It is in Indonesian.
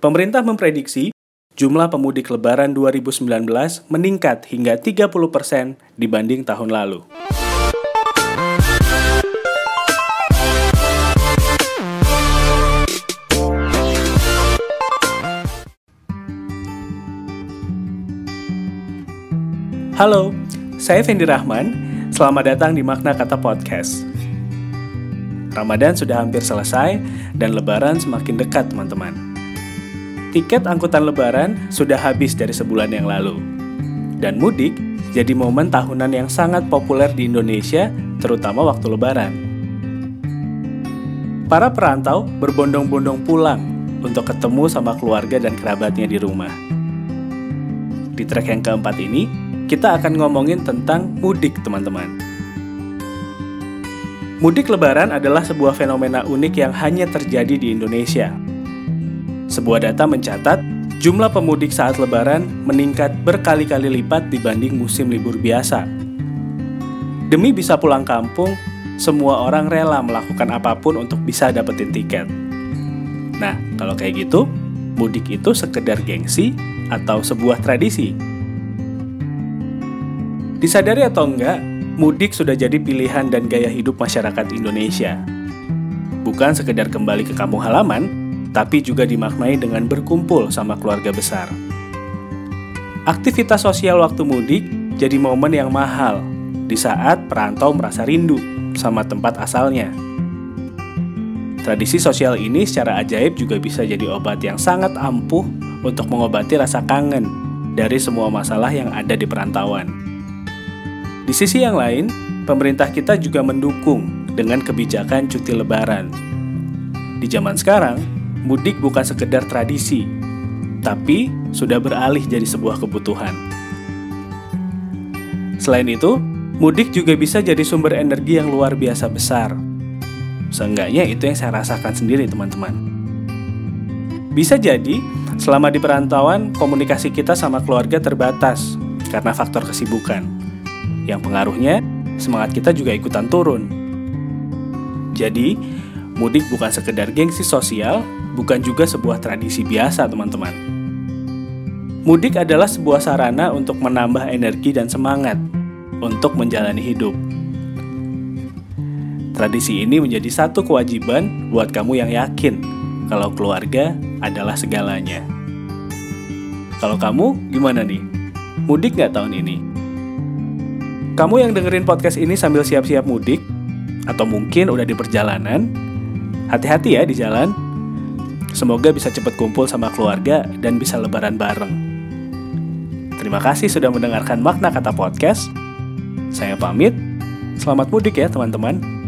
Pemerintah memprediksi jumlah pemudik lebaran 2019 meningkat hingga 30% dibanding tahun lalu. Halo, saya Fendi Rahman. Selamat datang di Makna Kata Podcast. Ramadan sudah hampir selesai dan lebaran semakin dekat, teman-teman. Tiket angkutan lebaran sudah habis dari sebulan yang lalu. Dan mudik jadi momen tahunan yang sangat populer di Indonesia, terutama waktu lebaran. Para perantau berbondong-bondong pulang untuk ketemu sama keluarga dan kerabatnya di rumah. Di track yang keempat ini, kita akan ngomongin tentang mudik, teman-teman. Mudik lebaran adalah sebuah fenomena unik yang hanya terjadi di Indonesia sebuah data mencatat, jumlah pemudik saat lebaran meningkat berkali-kali lipat dibanding musim libur biasa. Demi bisa pulang kampung, semua orang rela melakukan apa pun untuk bisa dapetin tiket. Nah, kalau kayak gitu, mudik itu sekedar gengsi atau sebuah tradisi. Disadari atau enggak, mudik sudah jadi pilihan dan gaya hidup masyarakat Indonesia. Bukan sekedar kembali ke kampung halaman, tapi juga dimaknai dengan berkumpul sama keluarga besar. Aktivitas sosial waktu mudik jadi momen yang mahal di saat perantau merasa rindu sama tempat asalnya. Tradisi sosial ini secara ajaib juga bisa jadi obat yang sangat ampuh untuk mengobati rasa kangen dari semua masalah yang ada di perantauan. Di sisi yang lain, pemerintah kita juga mendukung dengan kebijakan cuti lebaran. Di zaman sekarang, mudik bukan sekedar tradisi, tapi sudah beralih jadi sebuah kebutuhan. Selain itu, mudik juga bisa jadi sumber energi yang luar biasa besar. Seenggaknya itu yang saya rasakan sendiri, teman-teman. Bisa jadi, selama di perantauan, komunikasi kita sama keluarga terbatas karena faktor kesibukan. Yang pengaruhnya, semangat kita juga ikutan turun. Jadi, mudik bukan sekedar gengsi sosial, bukan juga sebuah tradisi biasa, teman-teman. Mudik adalah sebuah sarana untuk menambah energi dan semangat untuk menjalani hidup. Tradisi ini menjadi satu kewajiban buat kamu yang yakin kalau keluarga adalah segalanya. Kalau kamu gimana nih? Mudik nggak tahun ini? Kamu yang dengerin podcast ini sambil siap-siap mudik, atau mungkin udah di perjalanan, hati-hati ya di jalan Semoga bisa cepat kumpul sama keluarga dan bisa lebaran bareng. Terima kasih sudah mendengarkan makna kata podcast. Saya pamit. Selamat mudik ya teman-teman.